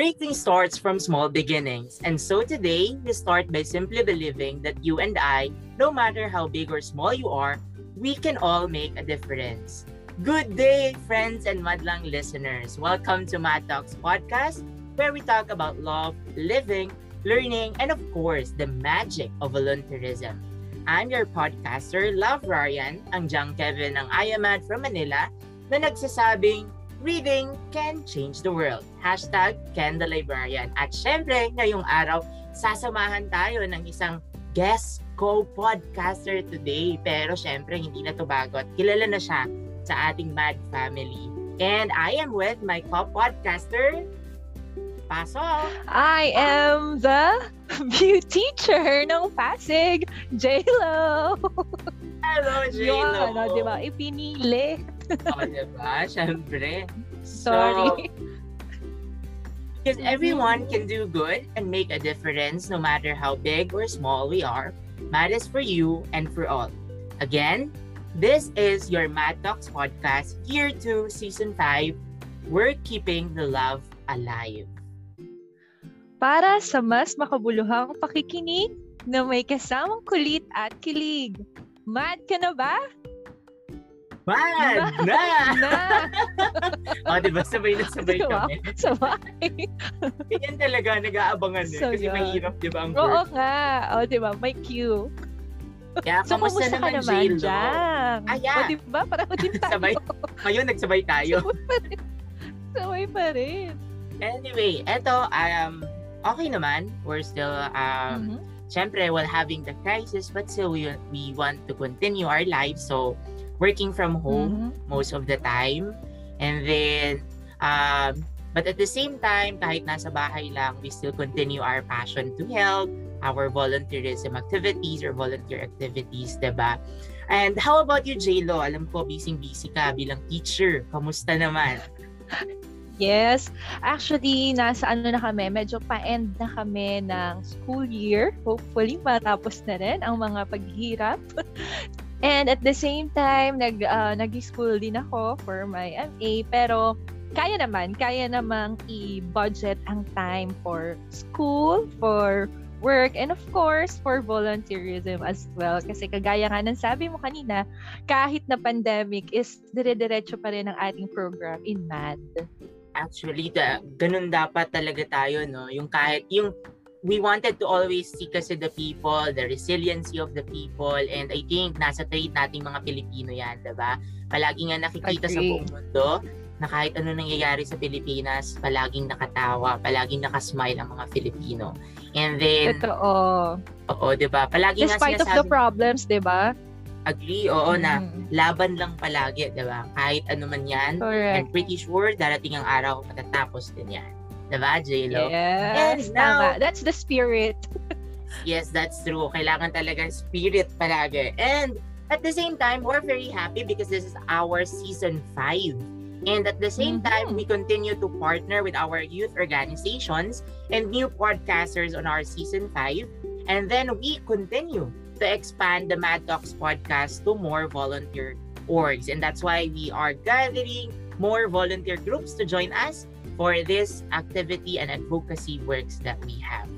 Everything starts from small beginnings. And so today, we start by simply believing that you and I, no matter how big or small you are, we can all make a difference. Good day, friends and Madlang listeners. Welcome to Mad Talks Podcast, where we talk about love, living, learning, and of course, the magic of volunteerism. I'm your podcaster, Love Ryan, ang Jang Kevin ng IAMAD from Manila, na nagsasabing, reading can change the world. Hashtag Ken the Librarian. At syempre, ngayong araw, sasamahan tayo ng isang guest co-podcaster today. Pero syempre, hindi na to bago at kilala na siya sa ating Mad Family. And I am with my co-podcaster, Pasok! I am the beauty teacher ng Pasig, J-Lo! Hello, J-Lo! Yun, ano, di ba? Ipinili. oh, di ba? Siyempre. Sorry. So, because everyone can do good and make a difference no matter how big or small we are. Mad is for you and for all. Again, this is your Mad Talks podcast, Year 2, Season 5. We're keeping the love alive. Para sa mas makabuluhang pakikinig na may kasamang kulit at kilig. Mad ka na ba? Mad! Na! na! o, oh, diba? Sabay na sabay diba? kami. Sabay. Ganyan talaga, nag-aabangan eh. So, kasi yun. mahirap, di ba, ang Oo work? nga. O, di ba? May cue. Kaya, So, kamusta ka naman, J-Lo? Jang? Ah, yeah. O, di ba? Parang din tayo. Sabay. Ngayon, nagsabay tayo. Sabay pa rin. Sabay pa rin. Anyway, eto, um, okay naman. We're still, um, Mhm. syempre, while having the crisis, but still, we, we want to continue our lives. So, working from home Mhm. most of the time. And then, um, but at the same time, kahit nasa bahay lang, we still continue our passion to help, our volunteerism activities or volunteer activities, ba? And how about you, J-Lo? Alam ko, busy-busy ka bilang teacher. Kamusta naman? Yes. Actually, nasa ano na kami, medyo pa-end na kami ng school year. Hopefully, matapos na rin ang mga paghihirap. And at the same time, nag, uh, nag-school din ako for my MA. Pero kaya naman, kaya namang i-budget ang time for school, for work, and of course, for volunteerism as well. Kasi kagaya nga ng sabi mo kanina, kahit na pandemic is dire-diretso pa rin ang ating program in MAD. Actually, the, ganun dapat talaga tayo, no? Yung kahit, yung we wanted to always see kasi the people, the resiliency of the people, and I think nasa trait nating mga Pilipino yan, diba? Palagi nga nakikita sa buong mundo na kahit ano nangyayari sa Pilipinas, palaging nakatawa, palaging nakasmile ang mga Filipino. And then, Totoo. oo, diba? Palagi nga Despite of the sinasabi, problems, di ba? agree, oo, na Mm. laban lang palagi, diba? Kahit ano man yan, Correct. I'm pretty sure darating ang araw matatapos din yan. Diba, J-Lo? Yes, And now- tama. That's the spirit. Yes, that's true. Kailangan talaga spirit palagi. And at the same time, we're very happy because this is our season 5. And at the same Mhm. time, we continue to partner with our youth organizations and new podcasters on our season 5. And then we continue to expand the Mad Talks podcast to more volunteer orgs. And that's why we are gathering more volunteer groups to join us for this activity and advocacy works that we have.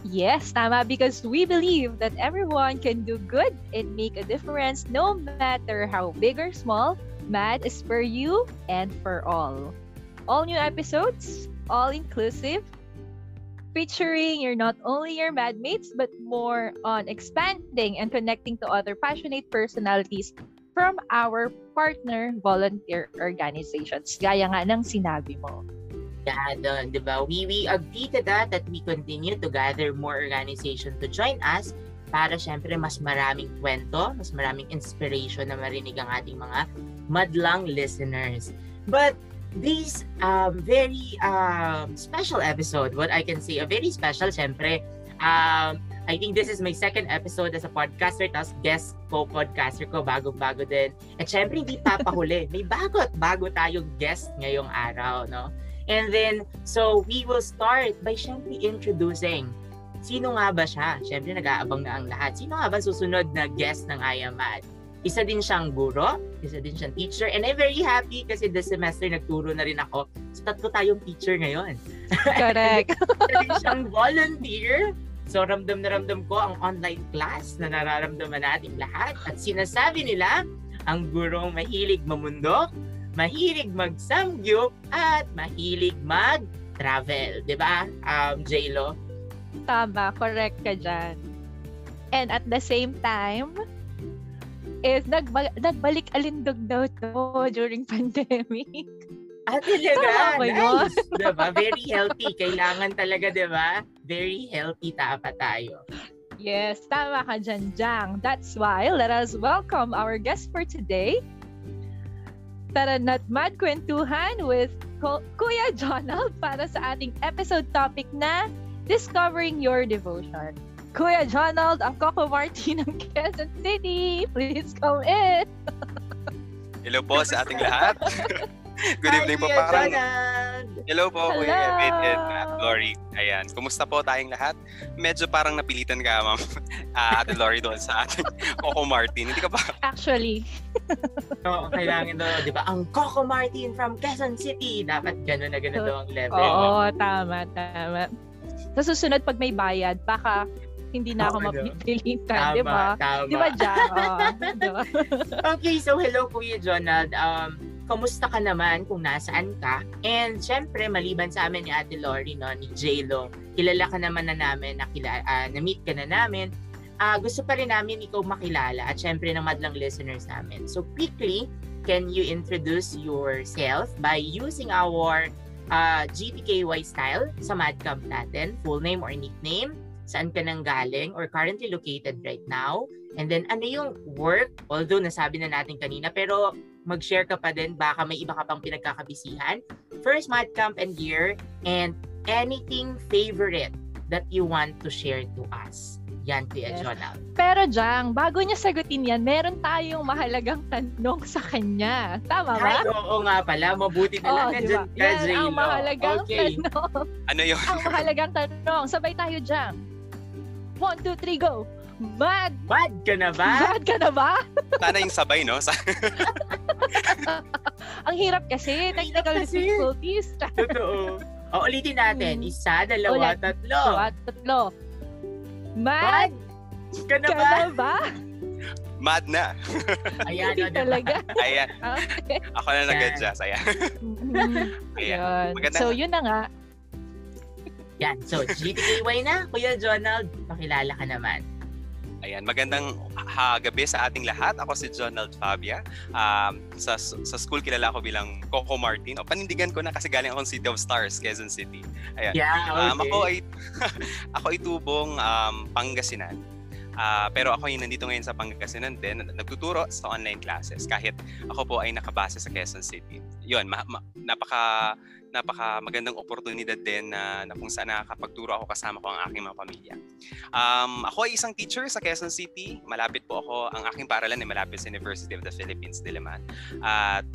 Yes, tama. Because we believe that everyone can do good and make a difference no matter how big or small. MAD is for you and for all. All new episodes, all inclusive, featuring your not only your MAD mates but more on expanding and connecting to other passionate personalities from our partner volunteer organizations. Gaya nga ng sinabi mo. Yeah, di ba? We, we agree to that, that we continue to gather more organization to join us para syempre mas maraming kwento, mas maraming inspiration na marinig ang ating mga madlang listeners. But this um, very um, special episode, what I can say, a very special, syempre, um, I think this is my second episode as a podcaster, tapos guest co-podcaster ko, bagong-bago din. At syempre, hindi papahuli. May bago at bago tayong guest ngayong araw, no? And then, so we will start by syempre introducing sino nga ba siya? Syempre, nag-aabang na ang lahat. Sino nga ba susunod na guest ng I Am Mad? isa din siyang guro, isa din siyang teacher, and I'm very happy kasi this semester nagturo na rin ako. So, tatlo tayong teacher ngayon. Correct. isa din siyang volunteer. So, ramdam na ramdam ko ang online class na nararamdaman nating lahat. At sinasabi nila, ang gurong mahilig mamundok, mahilig mag-samgyup, at mahilig mag-travel. Ba, um, J-Lo? Tama, correct ka dyan. And at the same time, is nagba- nagbalik alindog daw to during pandemic. Ah, talaga? Ba yun? nice. diba? Very healthy. Kailangan talaga, diba? Very healthy tapa tayo. Yes, tama ka dyan, Jang. That's why, let us welcome our guest for today. Tara na't mad kwentuhan with Ko- Kuya Jonald para sa ating episode topic na Discovering Your Devotion. Kuya Jonald, ang Coco Martin ng Quezon City. Please come in. Hello po sa ating lahat. Good Hi, evening po. Kuya Parang, Jonald! hello po, Hello. Kuya Evan and At Lori. Ayan, kumusta po tayong lahat? Medyo parang napilitan ka, ma'am. Uh, Ate Lori doon sa ating Coco Martin. Hindi ka ba? Actually, Oo, kailangan daw, di ba? Ang Coco Martin from Quezon City. Dapat gano'n na gano'n daw ang level. oo, tama, tama. Sa susunod, pag may bayad, baka hindi na ako no? mapipilitan, Tama, di ba? tama. Di ba, di ba? Okay, so hello Kuya Jonald. Um, kamusta ka naman kung nasaan ka? And syempre, maliban sa amin ni Ate Lori, no, ni J-Lo, kilala ka naman na namin, nakila, ah, na-meet ka na namin. Ah, gusto pa rin namin ikaw makilala at syempre ng madlang listeners namin. So quickly, can you introduce yourself by using our uh, GTKY style sa Madcamp natin, full name or nickname, saan ka nang galing or currently located right now, and then ano yung work, although nasabi na natin kanina, pero mag-share ka pa din, baka may iba ka pang pinagkakabisihan. First Madcamp and year, and anything favorite that you want to share to us. Yan, Kuya Yes. Jonald. Pero Jang, bago niya sagutin yan, meron tayong mahalagang tanong sa kanya. Tama ba? Ay, oo nga pala, mabuti na lang Oo, di nandyan ba? ka, Yan J-Lo. ang mahalagang Okay. tanong. Ano yun? ang mahalagang tanong. Sabay tayo, Jang. One, two, three, go. Mad! Bad ka na ba? Mad ka na ba? Sana yung sabay, no? Ang hirap kasi. Technical kasi. difficulties. Totoo. O, ulitin natin. Hmm. Isa, dalawa, Ulit. tatlo. Diba? Tatlo. Mad Bad ka na ka ba? na ba? Mad na. Ayan, Hindi o, diba? talaga. Ayan, Okay. ako na nag-adjust. Ayan. Mm, Ayan. Maganda So, yun na nga. Yan. So, GTKY na, Kuya Jonald. Pakilala ka naman. Ayan, magandang ha, gabi sa ating lahat. Ako si Jonald Fabia. Um, sa, sa school kilala ko bilang Coco Martin. O panindigan ko na kasi galing akong City of Stars, Quezon City. Ayan. Yeah, okay. Um, ako ay ako ay tubong um, Pangasinan. Ah, pero ako ay nandito ngayon sa Pangasinan din, nagtuturo sa online classes kahit ako po ay nakabase sa Quezon City. 'Yun, ma- ma- napaka napaka magandang oportunidad din na, na kung saan nakakapagturo ako kasama ko ang aking mga pamilya. Um, ako ay isang teacher sa Quezon City. Malapit po ako, ang aking paaralan ay malapit sa University of the Philippines, Diliman. At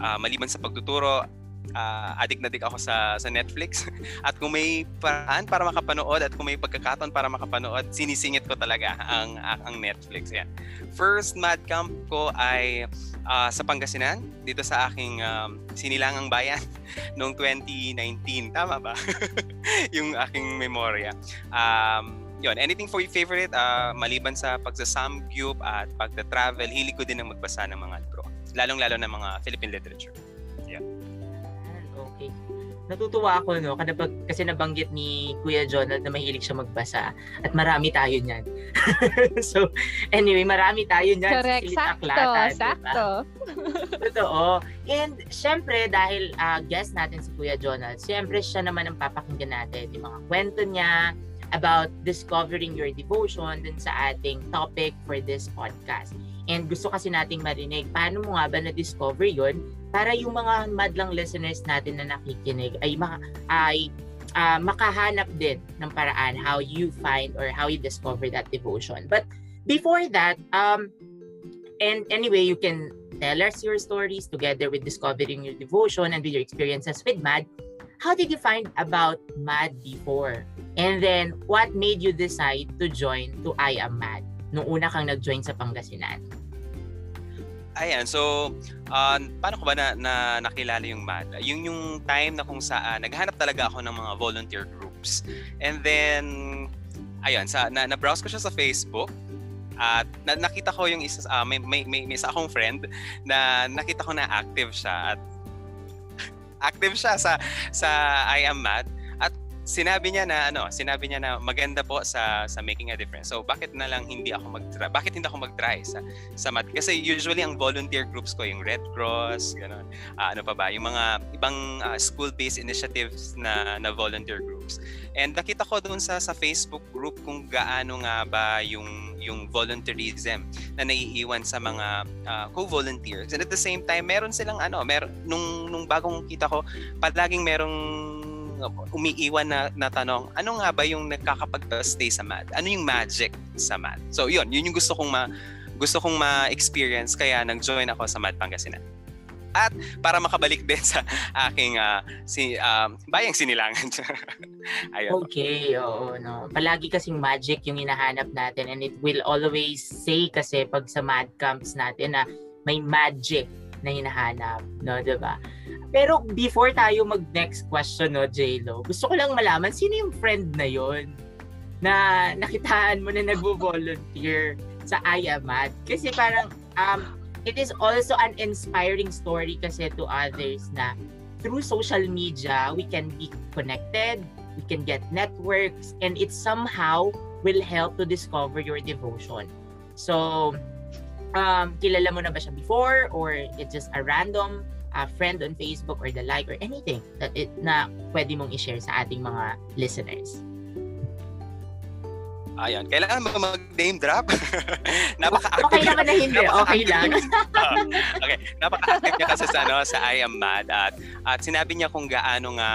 ah, maliban sa pagtuturo, ah, addict na dik ako sa sa Netflix. At kung may paraan para makapanood at kung may pagkakataon para makapanood, sinisingit ko talaga ang ang Netflix. Yan. First Mad Camp ko ay ah, sa Pangasinan, dito sa aking um, sinilangang bayan noong 2019. Tama ba? yung aking memorya. Um, yun, anything for your favorite, ah, maliban sa pagsasamgyup at pagta-travel, hilig ko din ng magbasa ng mga libro. Lalong-lalo ng mga Philippine literature. Okay. Natutuwa ako, no? Kada pag, kasi nabanggit ni Kuya Jonald na mahilig siya magbasa. At marami tayo niyan. so, anyway, marami tayo niyan. Correct. Silita Sakto. Klata, diba? Sakto. Totoo. And syempre, dahil ah, guest natin si Kuya Jonald, syempre siya naman ang papakinggan natin. Yung mga kwento niya about discovering your devotion dun sa ating topic for this podcast. And gusto kasi nating marinig, paano mo nga ba na-discover yon para yung mga madlang listeners natin na nakikinig ay, maka, ay ah, makahanap din ng paraan how you find or how you discover that devotion. But before that, um, and anyway, you can tell us your stories together with discovering your devotion and with your experiences with MAD. How did you find about MAD before? And then, what made you decide to join to I Am MAD nung una kang nag-join sa Pangasinan? Ayan, so uh, paano ko ba na, na nakilala yung MAD? Yung yung time na kung saan naghanap talaga ako ng mga volunteer groups. And then ayun, sa na, na-browse ko siya sa Facebook at na, nakita ko yung isa uh, may, may, may, may isa akong friend na nakita ko na active siya at active siya sa sa I am mad sinabi niya na ano, sinabi niya na maganda po sa sa making a difference. So bakit na lang hindi ako mag-try? Bakit hindi ako mag-try sa sa mat? Kasi usually ang volunteer groups ko yung Red Cross, ganun. Uh, ano pa ba, yung mga ibang uh, school-based initiatives na na volunteer groups. And nakita ko doon sa sa Facebook group kung gaano nga ba yung yung volunteerism na naiiwan sa mga uh, co-volunteers. And at the same time, meron silang ano, meron nung nung bagong kita ko, palaging merong umiiwan na, na tanong, ano nga ba yung nagkakapag-stay sa math? Ano yung magic sa math? So yun, yun yung gusto kong ma gusto kong ma-experience kaya nag-join ako sa Math Pangasinan. At para makabalik din sa aking uh, si um, bayang sinilangan. Ayun. Okay, oo no. Palagi kasing magic yung hinahanap natin and it will always say kasi pag sa math camps natin na may magic na hinahanap, no, 'di ba? Pero before tayo mag-next question, no, J-Lo, gusto ko lang malaman, sino yung friend na yon na nakitaan mo na nagvo-volunteer sa IAMAT? Kasi parang, um, it is also an inspiring story kasi to others na through social media, we can be connected, we can get networks, and it somehow will help to discover your devotion. So, um, kilala mo na ba siya before or it's just a random a friend on Facebook or the like or anything that it na pwede mong i-share sa ating mga listeners. Ayan, kailangan mo mag-name drop. Napaka-active. Okay naman na hindi, okay lang. uh, okay, napaka-active niya kasi sa, ano, sa I Am Mad at, at sinabi niya kung gaano nga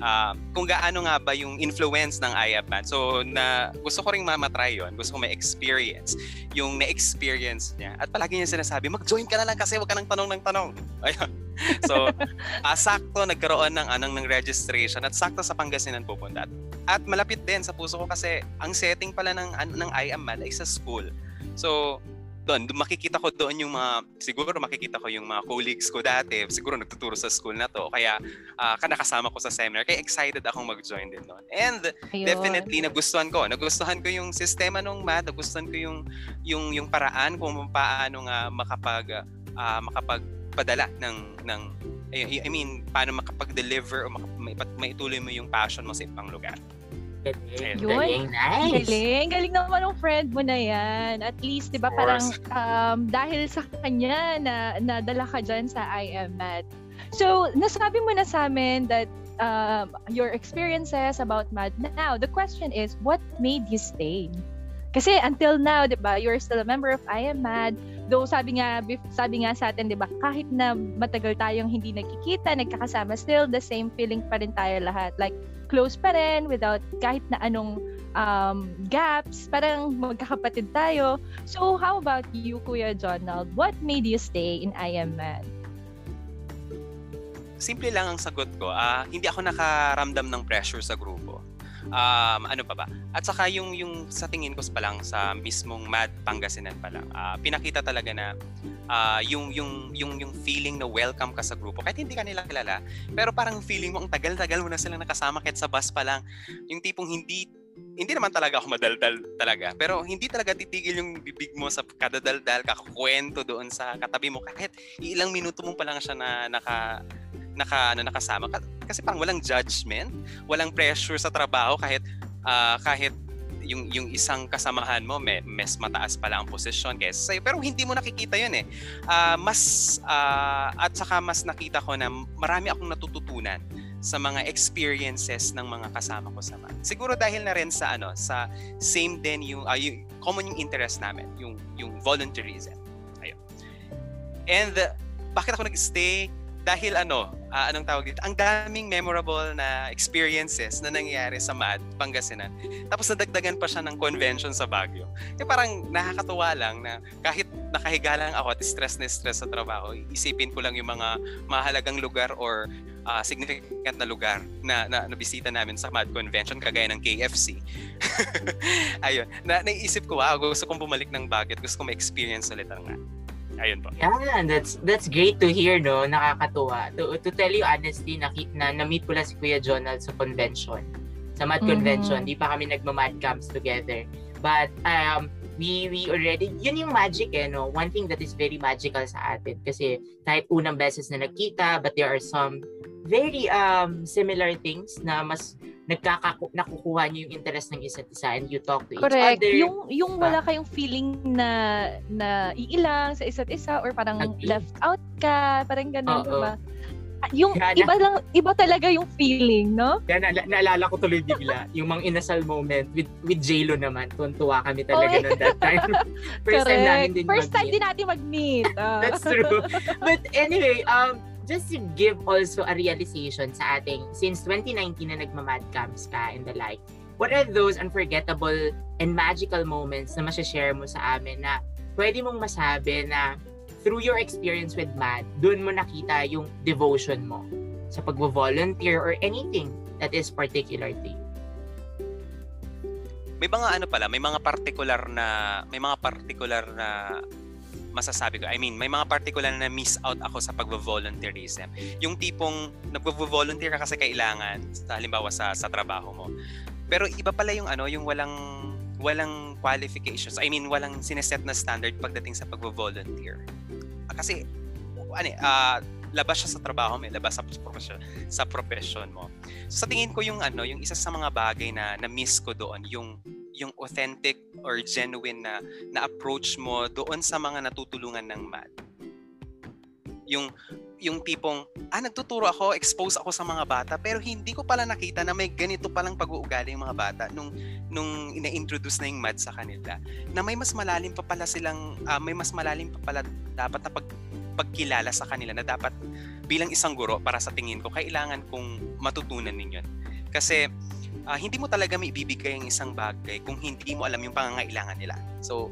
uh, kung gaano nga ba yung influence ng I Am Mad. So, na, gusto ko ring mamatry yon gusto ko ma-experience yung na-experience niya. At palagi niya sinasabi, mag-join ka na lang kasi wag ka nang tanong ng tanong. Ayun. So, uh, sakto nagkaroon ng anong ng registration at sakto sa Pangasinan pupunta. At malapit din sa puso ko kasi ang setting pala ng ng I am mad ay sa school. So, doon, makikita ko doon yung mga siguro makikita ko yung mga colleagues ko dati siguro nagtuturo sa school na to kaya uh, nakasama ko sa seminar kaya excited akong mag-join din doon and Ayun. definitely nagustuhan ko nagustuhan ko yung sistema ng math nagustuhan ko yung yung yung paraan kung paano nga makapag uh, makapagpadala ng ng I mean, paano makapag-deliver o makap- maituloy mo yung passion mo sa ibang lugar. Galing, Yun. galing, nice. Galing, galing naman ng friend mo na yan. At least, di ba, parang um, dahil sa kanya na nadala ka dyan sa I Am Mad. So, nasabi mo na sa amin that um, your experiences about Mad. Now, the question is, what made you stay? Kasi until now, 'di ba, you're still a member of I Am Mad. Though sabi nga sabi nga sa atin, 'di ba, kahit na matagal tayong hindi nagkikita, nagkakasama, still the same feeling pa rin tayo lahat. Like close pa rin without kahit na anong um, gaps, parang magkakapatid tayo. So how about you, Kuya Jonald? What made you stay in I Am Mad? Simple lang ang sagot ko. Uh, hindi ako nakaramdam ng pressure sa grupo um, ano pa ba? At saka yung yung sa tingin ko pa lang sa mismong Mad Pangasinan pa lang, uh, pinakita talaga na uh, yung yung yung yung feeling na welcome ka sa grupo kahit hindi ka nila kilala. Pero parang feeling mo ang tagal-tagal mo na silang nakasama kahit sa bus pa lang. Yung tipong hindi hindi naman talaga ako madaldal talaga. Pero hindi talaga titigil yung bibig mo sa kadadaldal, kakakwento doon sa katabi mo. Kahit ilang minuto mo pa lang siya na naka naka ano nakasama kasi parang walang judgment, walang pressure sa trabaho kahit uh, kahit yung yung isang kasamahan mo may mas mataas pala ang posisyon kaysa sa'yo pero hindi mo nakikita yun eh uh, mas uh, at saka mas nakita ko na marami akong natututunan sa mga experiences ng mga kasama ko sa MAT. Siguro dahil na rin sa ano sa same din yung, uh, yung common yung interest namin, yung yung volunteerism. Ayun. And uh, bakit ako nag-stay? Dahil ano, uh, anong tawag dito, ang daming memorable na experiences na nangyayari sa MAD, Pangasinan. Tapos nadagdagan pa siya ng convention sa Baguio. Kaya parang nakakatuwa lang na kahit nakahiga lang ako at stress na stress sa trabaho, isipin ko lang yung mga mahalagang lugar or uh, significant na lugar na, na nabisita namin sa MAD convention kagaya ng KFC. Ayun, na naisip ko, wow, gusto kong bumalik ng Baguio, gusto kong ma-experience ulit ang MAD. Ayun po. Yeah, that's that's great to hear, no? Nakakatuwa. To, to tell you honestly, na, na, na-meet ko lang si Kuya Jonald sa convention. Sa MAD Mhm. convention. Di pa kami nagma-MAD camps together. But, um, we we already, yun yung magic eh, no? One thing that is very magical sa atin. Kasi kahit unang beses na nagkita, but there are some very um similar things na mas nagkakaku nakukuha niyo yung interest ng isa't isa and you talk to Correct. each other. Yung yung wala kayong feeling na na iilang sa isa't isa or parang Agree. left out ka, parang ganun, Oo. di ba? Ah, Yung Gana. iba lang iba talaga yung feeling, no? Kaya na- naalala ko tuloy bigla, yung mga inasal moment with with J-Lo naman. Tuwan-tuwa kami talaga Oh, noon that time. First time namin din First time mag-meet. din natin mag-meet. Ah. That's true. But anyway, um, just to give also a realization sa ating, since 2019 na nagma-mad ka and the like, what are those unforgettable and magical moments na masashare mo sa amin na pwede mong masabi na through your experience with MAD, doon mo nakita yung devotion mo sa pagvo-volunteer or anything that is particular to you. May mga ano pala, may mga particular na may mga particular na masasabi ko. I mean, may mga particular na miss out ako sa pagvo-volunteerism. Yung tipong nagvo-volunteer ka kasi kailangan, halimbawa sa sa trabaho mo. Pero iba pala yung ano, yung walang walang qualifications. I mean, walang sineset na standard pagdating sa pagvo-volunteer. Ah, Kasi ano ah, labas siya sa trabaho mo, eh, labas sa profession, sa profession mo. So, sa tingin ko yung ano, yung isa sa mga bagay na na-miss ko doon, yung yung authentic or genuine na na approach mo doon sa mga natutulungan ng MAD. Yung yung tipong ah nagtuturo ako, expose ako sa mga bata pero hindi ko pala nakita na may ganito palang pag-uugali yung mga bata nung nung ina-introduce na yung MAD sa kanila na may mas malalim pa pala silang ah, may mas malalim pa pala dapat na pag pagkilala sa kanila na dapat bilang isang guro para sa tingin ko kailangan kong matutunan ninyo. Kasi ah, hindi mo talaga may ibibigay ang isang bagay kung hindi mo alam yung pangangailangan nila. So,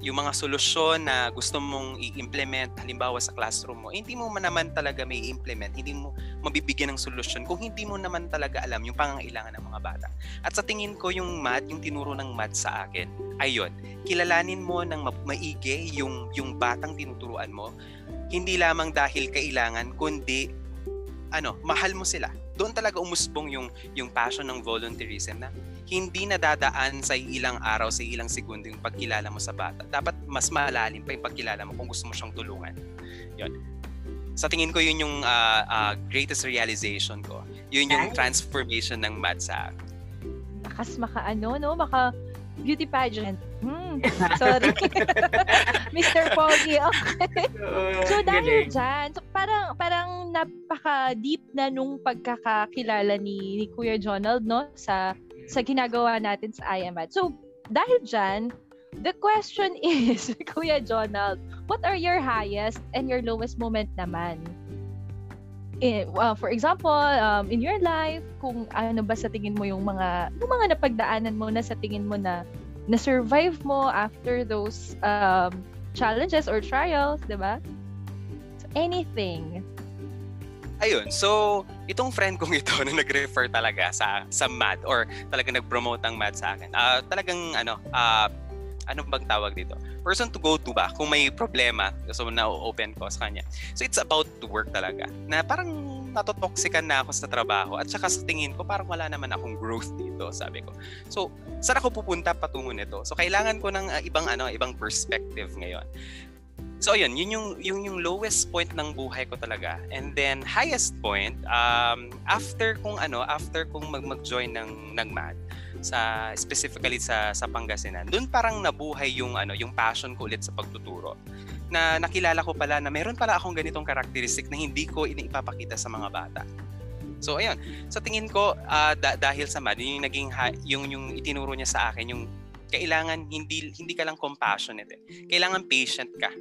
yung mga solusyon na gusto mong i-implement halimbawa sa classroom mo, eh, hindi mo man naman talaga may i-implement, hindi mo mabibigyan ng solusyon kung hindi mo naman talaga alam yung pangangailangan ng mga bata. At sa tingin ko yung math, yung tinuro ng math sa akin, ayun, kilalanin mo ng ma- maigi yung yung batang tinuturuan mo, hindi lamang dahil kailangan kundi ano, mahal mo sila. Doon talaga umusbong yung yung passion ng volunteerism na hindi nadadaan sa ilang araw, sa ilang segundo yung pagkilala mo sa bata. Dapat mas malalim pa yung pagkilala mo kung gusto mo siyang tulungan. Yun. Sa tingin ko yun yung ah, ah, greatest realization ko. Yun yung transformation ng math sa akin. Nakas maka ano, no? Maka beauty pageant. Hmm, sorry. Mr. Pogi. Okay. So dahil dyan, so parang parang napaka-deep na nung pagkakakilala ni, ni Kuya Jonald no sa sa ginagawa natin sa IMAT. So dahil dyan, the question is, Kuya Jonald, what are your highest and your lowest moment naman? Eh, well, for example, um, in your life, kung ano ba sa tingin mo yung mga yung mga napagdaanan mo na sa tingin mo na na-survive mo after those um, challenges or trials, di ba? So, anything. Ayun, so itong friend kong ito na nag-refer talaga sa sa math or talagang nag-promote ang math sa akin. Ah, talagang ano, ah ano bang tawag dito? Person to go to ba? Kung may problema, so na-open ko sa kanya. So it's about to work talaga. Na parang natotoxican na ako sa trabaho at saka sa tingin ko parang wala naman akong growth dito, sabi ko. So, saan ako pupunta patungo nito? So, kailangan ko ng ah, ibang ano, ibang perspective ngayon. So ayun, yun yung yung yung lowest point ng buhay ko talaga. And then highest point um after kung ano, after kung mag mag-join ng ng MAD sa specifically sa sa Pangasinan. Doon parang nabuhay yung ano, yung passion ko ulit sa pagtuturo. Na nakilala ko pala na meron pala akong ganitong karakteristik na hindi ko iniipapakita sa mga bata. So ayun, sa tingin ko ah, da- dahil sa MAD, yun yung naging ha- yung yung itinuro niya sa akin yung kailangan hindi hindi ka lang compassionate. Eh. Kailangan patient ka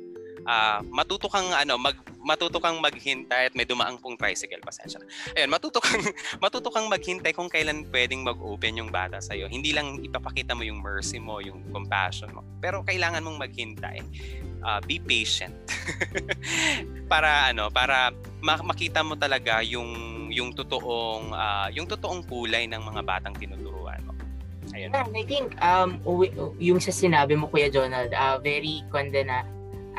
ah matuto kang ano mag matuto kang maghintay at may dumaang pong tricycle pasensya na. Ayun, matuto kang matuto kang maghintay kung kailan pwedeng mag-open yung bata sa iyo. Hindi lang ipapakita mo yung mercy mo, yung compassion mo. Pero kailangan mong maghintay. Ah, be patient. para ano, para ma- makita mo talaga yung yung totoong ah, yung totoong kulay ng mga batang tinuturuan mo. Ayun. Yeah, I think um yung sa sinabi mo Kuya Jonald, uh, very konde na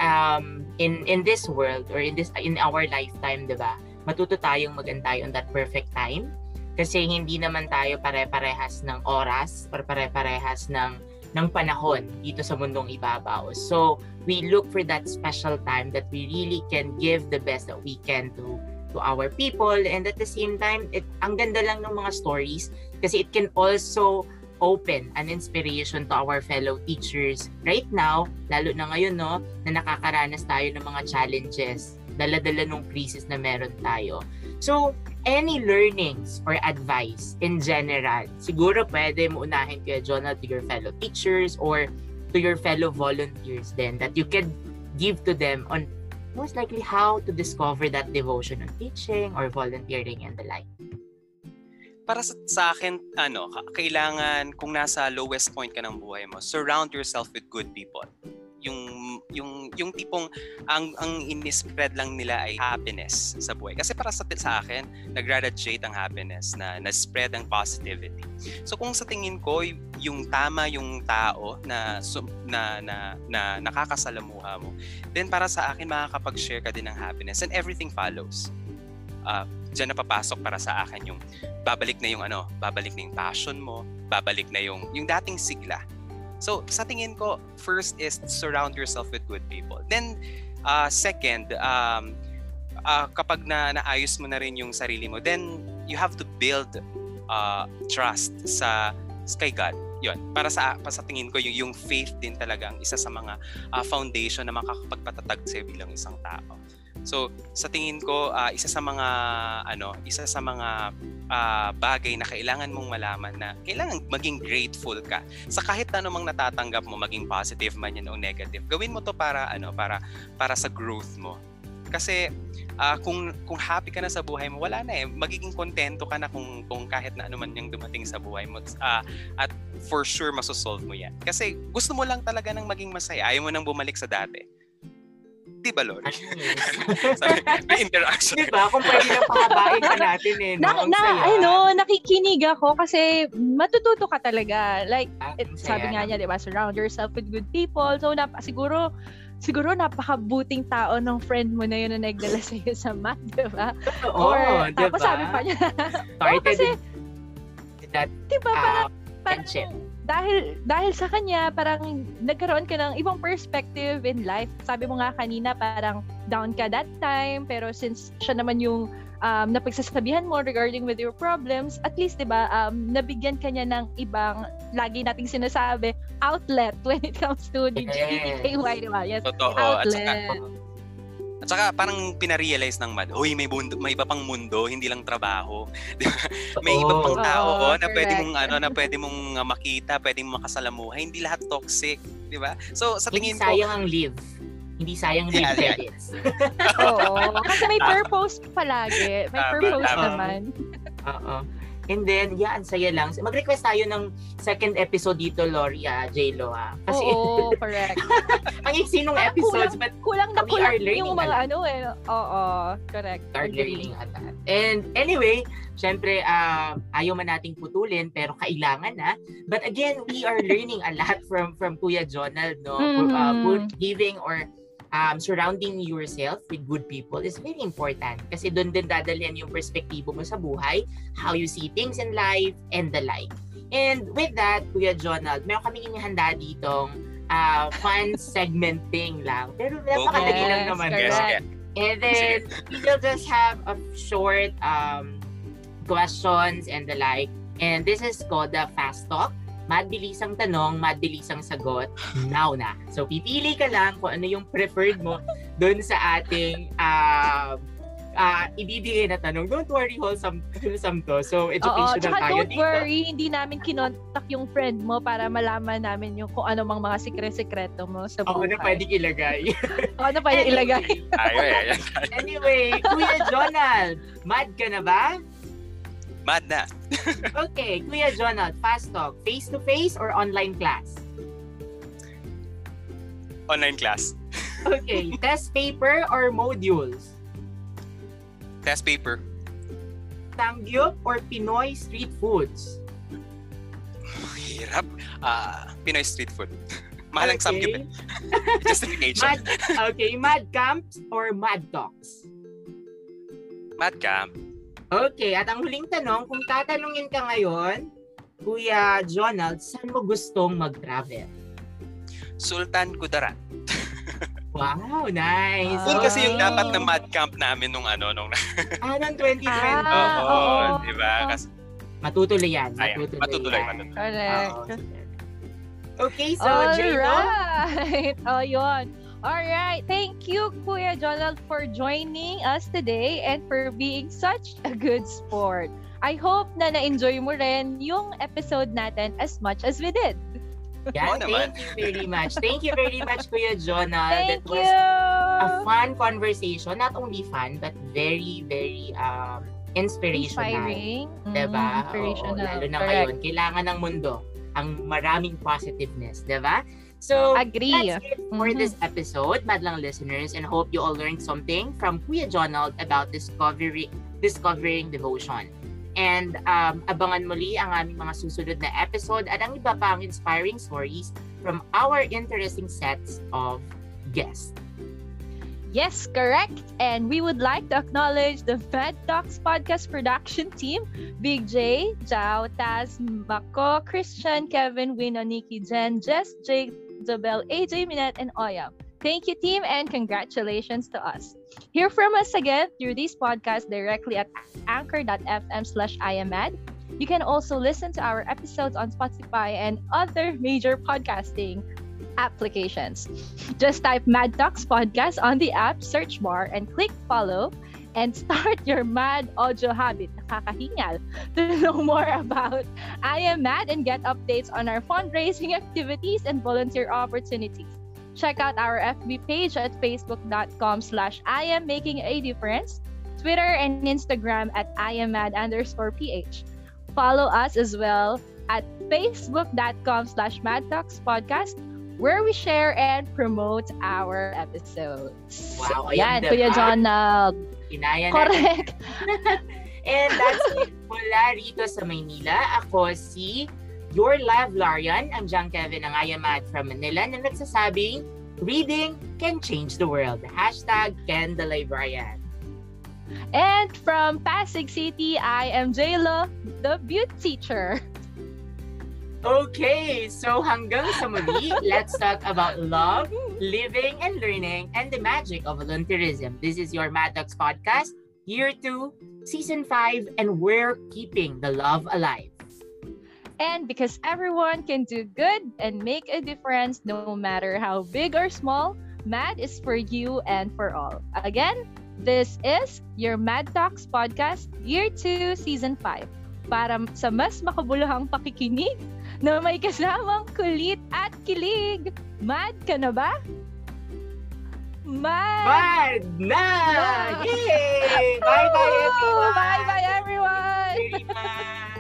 um, in in this world or in this in our lifetime, 'di ba? Matuto tayong magantay on that perfect time kasi hindi naman tayo pare-parehas ng oras or pare-parehas ng ng panahon dito sa mundong ibabaw. So, we look for that special time that we really can give the best that we can to to our people and at the same time it ang ganda lang ng mga stories kasi it can also open an inspiration to our fellow teachers right now, lalo na ngayon no, na nakakaranas tayo ng mga challenges, dala-dala nung crisis na meron tayo. So, any learnings or advice in general, siguro pwede mo unahin kaya Jonah to your fellow teachers or to your fellow volunteers then that you can give to them on most likely how to discover that devotion on teaching or volunteering and the like para sa, sa akin, ano, kailangan kung nasa lowest point ka ng buhay mo, surround yourself with good people. Yung yung yung tipong ang ang ini-spread lang nila ay happiness sa buhay. Kasi para sa sa akin, nag-radiate ang happiness na na-spread ang positivity. So kung sa tingin ko yung tama yung tao na na na, na nakakasalamuha mo, then para sa akin makakapag-share ka din ng happiness and everything follows. Uh, diyan na papasok para sa akin yung babalik na yung ano, babalik na yung passion mo, babalik na yung yung dating sigla. So, sa tingin ko, first is surround yourself with good people. Then, uh, second, um, uh, kapag na naayos mo na rin yung sarili mo, then you have to build uh, trust sa, sa kay God. Yun. Para sa, para sa tingin ko, yung, yung faith din talaga ang isa sa mga uh, foundation na makakapagpatatag sa'yo bilang isang tao. So, sa tingin ko, uh, isa sa mga ano, isa sa mga uh, bagay na kailangan mong malaman na kailangan maging grateful ka sa kahit anumang natatanggap mo, maging positive man yan o negative. Gawin mo to para ano, para para sa growth mo. Kasi uh, kung kung happy ka na sa buhay mo, wala na eh. Magiging kontento ka na kung kung kahit na ano man yung dumating sa buhay mo. Uh, at for sure masosolve mo yan. Kasi gusto mo lang talaga ng maging masaya. Ayaw mo nang bumalik sa dati. Di ba, Lori? Sabi, may interaction. Di ba? Kung pwede lang pahabain ka natin eh. No? Na, na, ano, nakikinig ako kasi matututo ka talaga. Like, ah, it, sabi nga niya, di ba, surround yourself with good people. So, nap, siguro, siguro napakabuting tao ng friend mo na yun na nagdala sa iyo sa math, di ba? Oo, Or, diba? tapos sabi pa niya, Started oh, kasi, that, di ba, uh, parang, parang, dahil dahil sa kanya parang nagkaroon ka ng ibang perspective in life. Sabi mo nga kanina parang down ka that time pero since siya naman yung um, napagsasabihan mo regarding with your problems, at least 'di ba um, nabigyan ka niya ng ibang lagi nating sinasabi outlet when it comes to the yes. GTKY, di ba? Yes. Totoo. Outlet. At saka, at saka parang pinarealize ng mad, hoy may mundo, may iba pang mundo, hindi lang trabaho. may iba pang tao oh, na pwede mong ano na pwede mong uh, makita, pwede mong makasalamuha. Hindi lahat toxic, di ba? So sa tingin hindi ko sayang ang live. Hindi sayang live yeah, credits. Oo. Kasi may purpose palagi. May purpose naman. Oo. And then, yeah, ang saya lang. Mag-request tayo ng second episode dito, Lori, ah, J-Lo, ah. Kasi, Oo, correct. ang iksi nung episodes, kulang, but kulang na kulang yung mga ano eh. Oo, correct. We are learning at that. And anyway, syempre, uh, ayaw man nating putulin, pero kailangan na. But again, we are learning a lot from from Kuya Jonald, no? Mm-hmm. Uh, giving or um, surrounding yourself with good people is very important kasi doon din dadalhin yung perspektibo mo sa buhay, how you see things in life, and the like. And with that, Kuya Jonald, meron kami inihanda ditong uh, fun segmenting lang. Pero napakadali yes, lang naman. Yes, yes. And then, we will just have a short um, questions and the like. And this is called the Fast Talk mabilis ang tanong, mabilis ang sagot, now na. So, pipili ka lang kung ano yung preferred mo doon sa ating uh, uh, ibibigay na tanong. Don't worry, wholesome, wholesome to. So, educational Oo, tayo don't dito. worry, hindi namin kinontak yung friend mo para malaman namin yung kung ano mang mga sikre-sikreto mo sa buhay. Oo, na pwede ilagay. Oo, na pwede ilagay. Anyway, Kuya Jonald, mad ka na ba? Mad na. okay, Kuya Jonald, fast talk. Face-to-face or online class? Online class. okay, test paper or modules? Test paper. Sangyup or Pinoy street foods? Hirap. Uh, Pinoy street food. Mahal ang Okay. samgyup. eh. Justification. Mad, okay, mad camps or mad talks? Mad camp. Okay, at ang huling tanong, kung tatanungin ka ngayon, Kuya Jonald, saan mo gustong mag-travel? Sultan Kudarat. Wow, nice. Ah. Yun kasi yung dapat na mad camp namin nung ano, nung Ah, ng 2020. Ah, Oo, oo. di ba? Kasi, Matutuloy yan. ayan, Matutuloy, matutuloy, yan. matutuloy. Correct. Okay, so Jado, Alright. Oh, yun. Alright. Thank you, Kuya Jonald, for joining us today and for being such a good sport. I hope na na-enjoy mo rin yung episode natin as much as we did. yeah, thank you very much. Thank you very much, Kuya Jonald. Thank That was you! a fun conversation. Not only fun, but very, very um, inspirational. Inspiring. Mm, Diba? Inspirational. Oo, lalo na Correct. ngayon, kailangan ng mundo ang maraming positiveness, diba? So, Agree. that's it for Mhm. this episode, Madlang listeners, and hope you all learned something from Kuya Jonald about discovery, discovering devotion. And um, abangan muli ang aming mga susunod na episode at ang iba pang inspiring stories from our interesting sets of guests. Yes, correct. And we would like to acknowledge the Mad Talks podcast production team Big J, Jao, Taz, Mako, Christian, Kevin, Wino, Nikki, Jen, Jess, Jake, Isabel, AJ, Minette, and Oya. Thank you, team, and congratulations to us. Hear from us again through this podcast directly at anchor.fm slash IMAD. You can also listen to our episodes on Spotify and other major podcasting applications. Just type Mad Talks Podcast on the app search bar and click follow and start your mad audio habit. Nakakahingal. To know more about I Am Mad and get updates on our fundraising activities and volunteer opportunities. Check out our FB page at facebook.com slash I am making a difference, Twitter and Instagram at I am mad underscore PH. Follow us as well at facebook.com slash mad talks podcast where we share and promote our episodes. Wow, Yan, ayan, Kuya? Jonald. Uh, Kinaya natin Correct. And that's it mula rito sa Maynila. Ako si Your Live Larian. I'm John Kevin ng Ayamat from Manila na nagsasabing, Reading can change the world. Hashtag Ken the Librarian. And from Pasig City, I am Jayla, the beauty teacher. Okay, so hanggang sa muli, let's talk about love, living and learning, and the magic of volunteerism. This is your Maddox podcast, year 2, season 5, and we're keeping the love alive. And because everyone can do good and make a difference no matter how big or small, MAD is for you and for all. Again, this is your Mad Talks podcast, year 2, season 5. Para sa mas makabuluhang pakikinig na may kasamang kulit at kilig. Mad ka na ba? Mad! Mad na! Yay! Bye-bye everyone! Bye-bye everyone!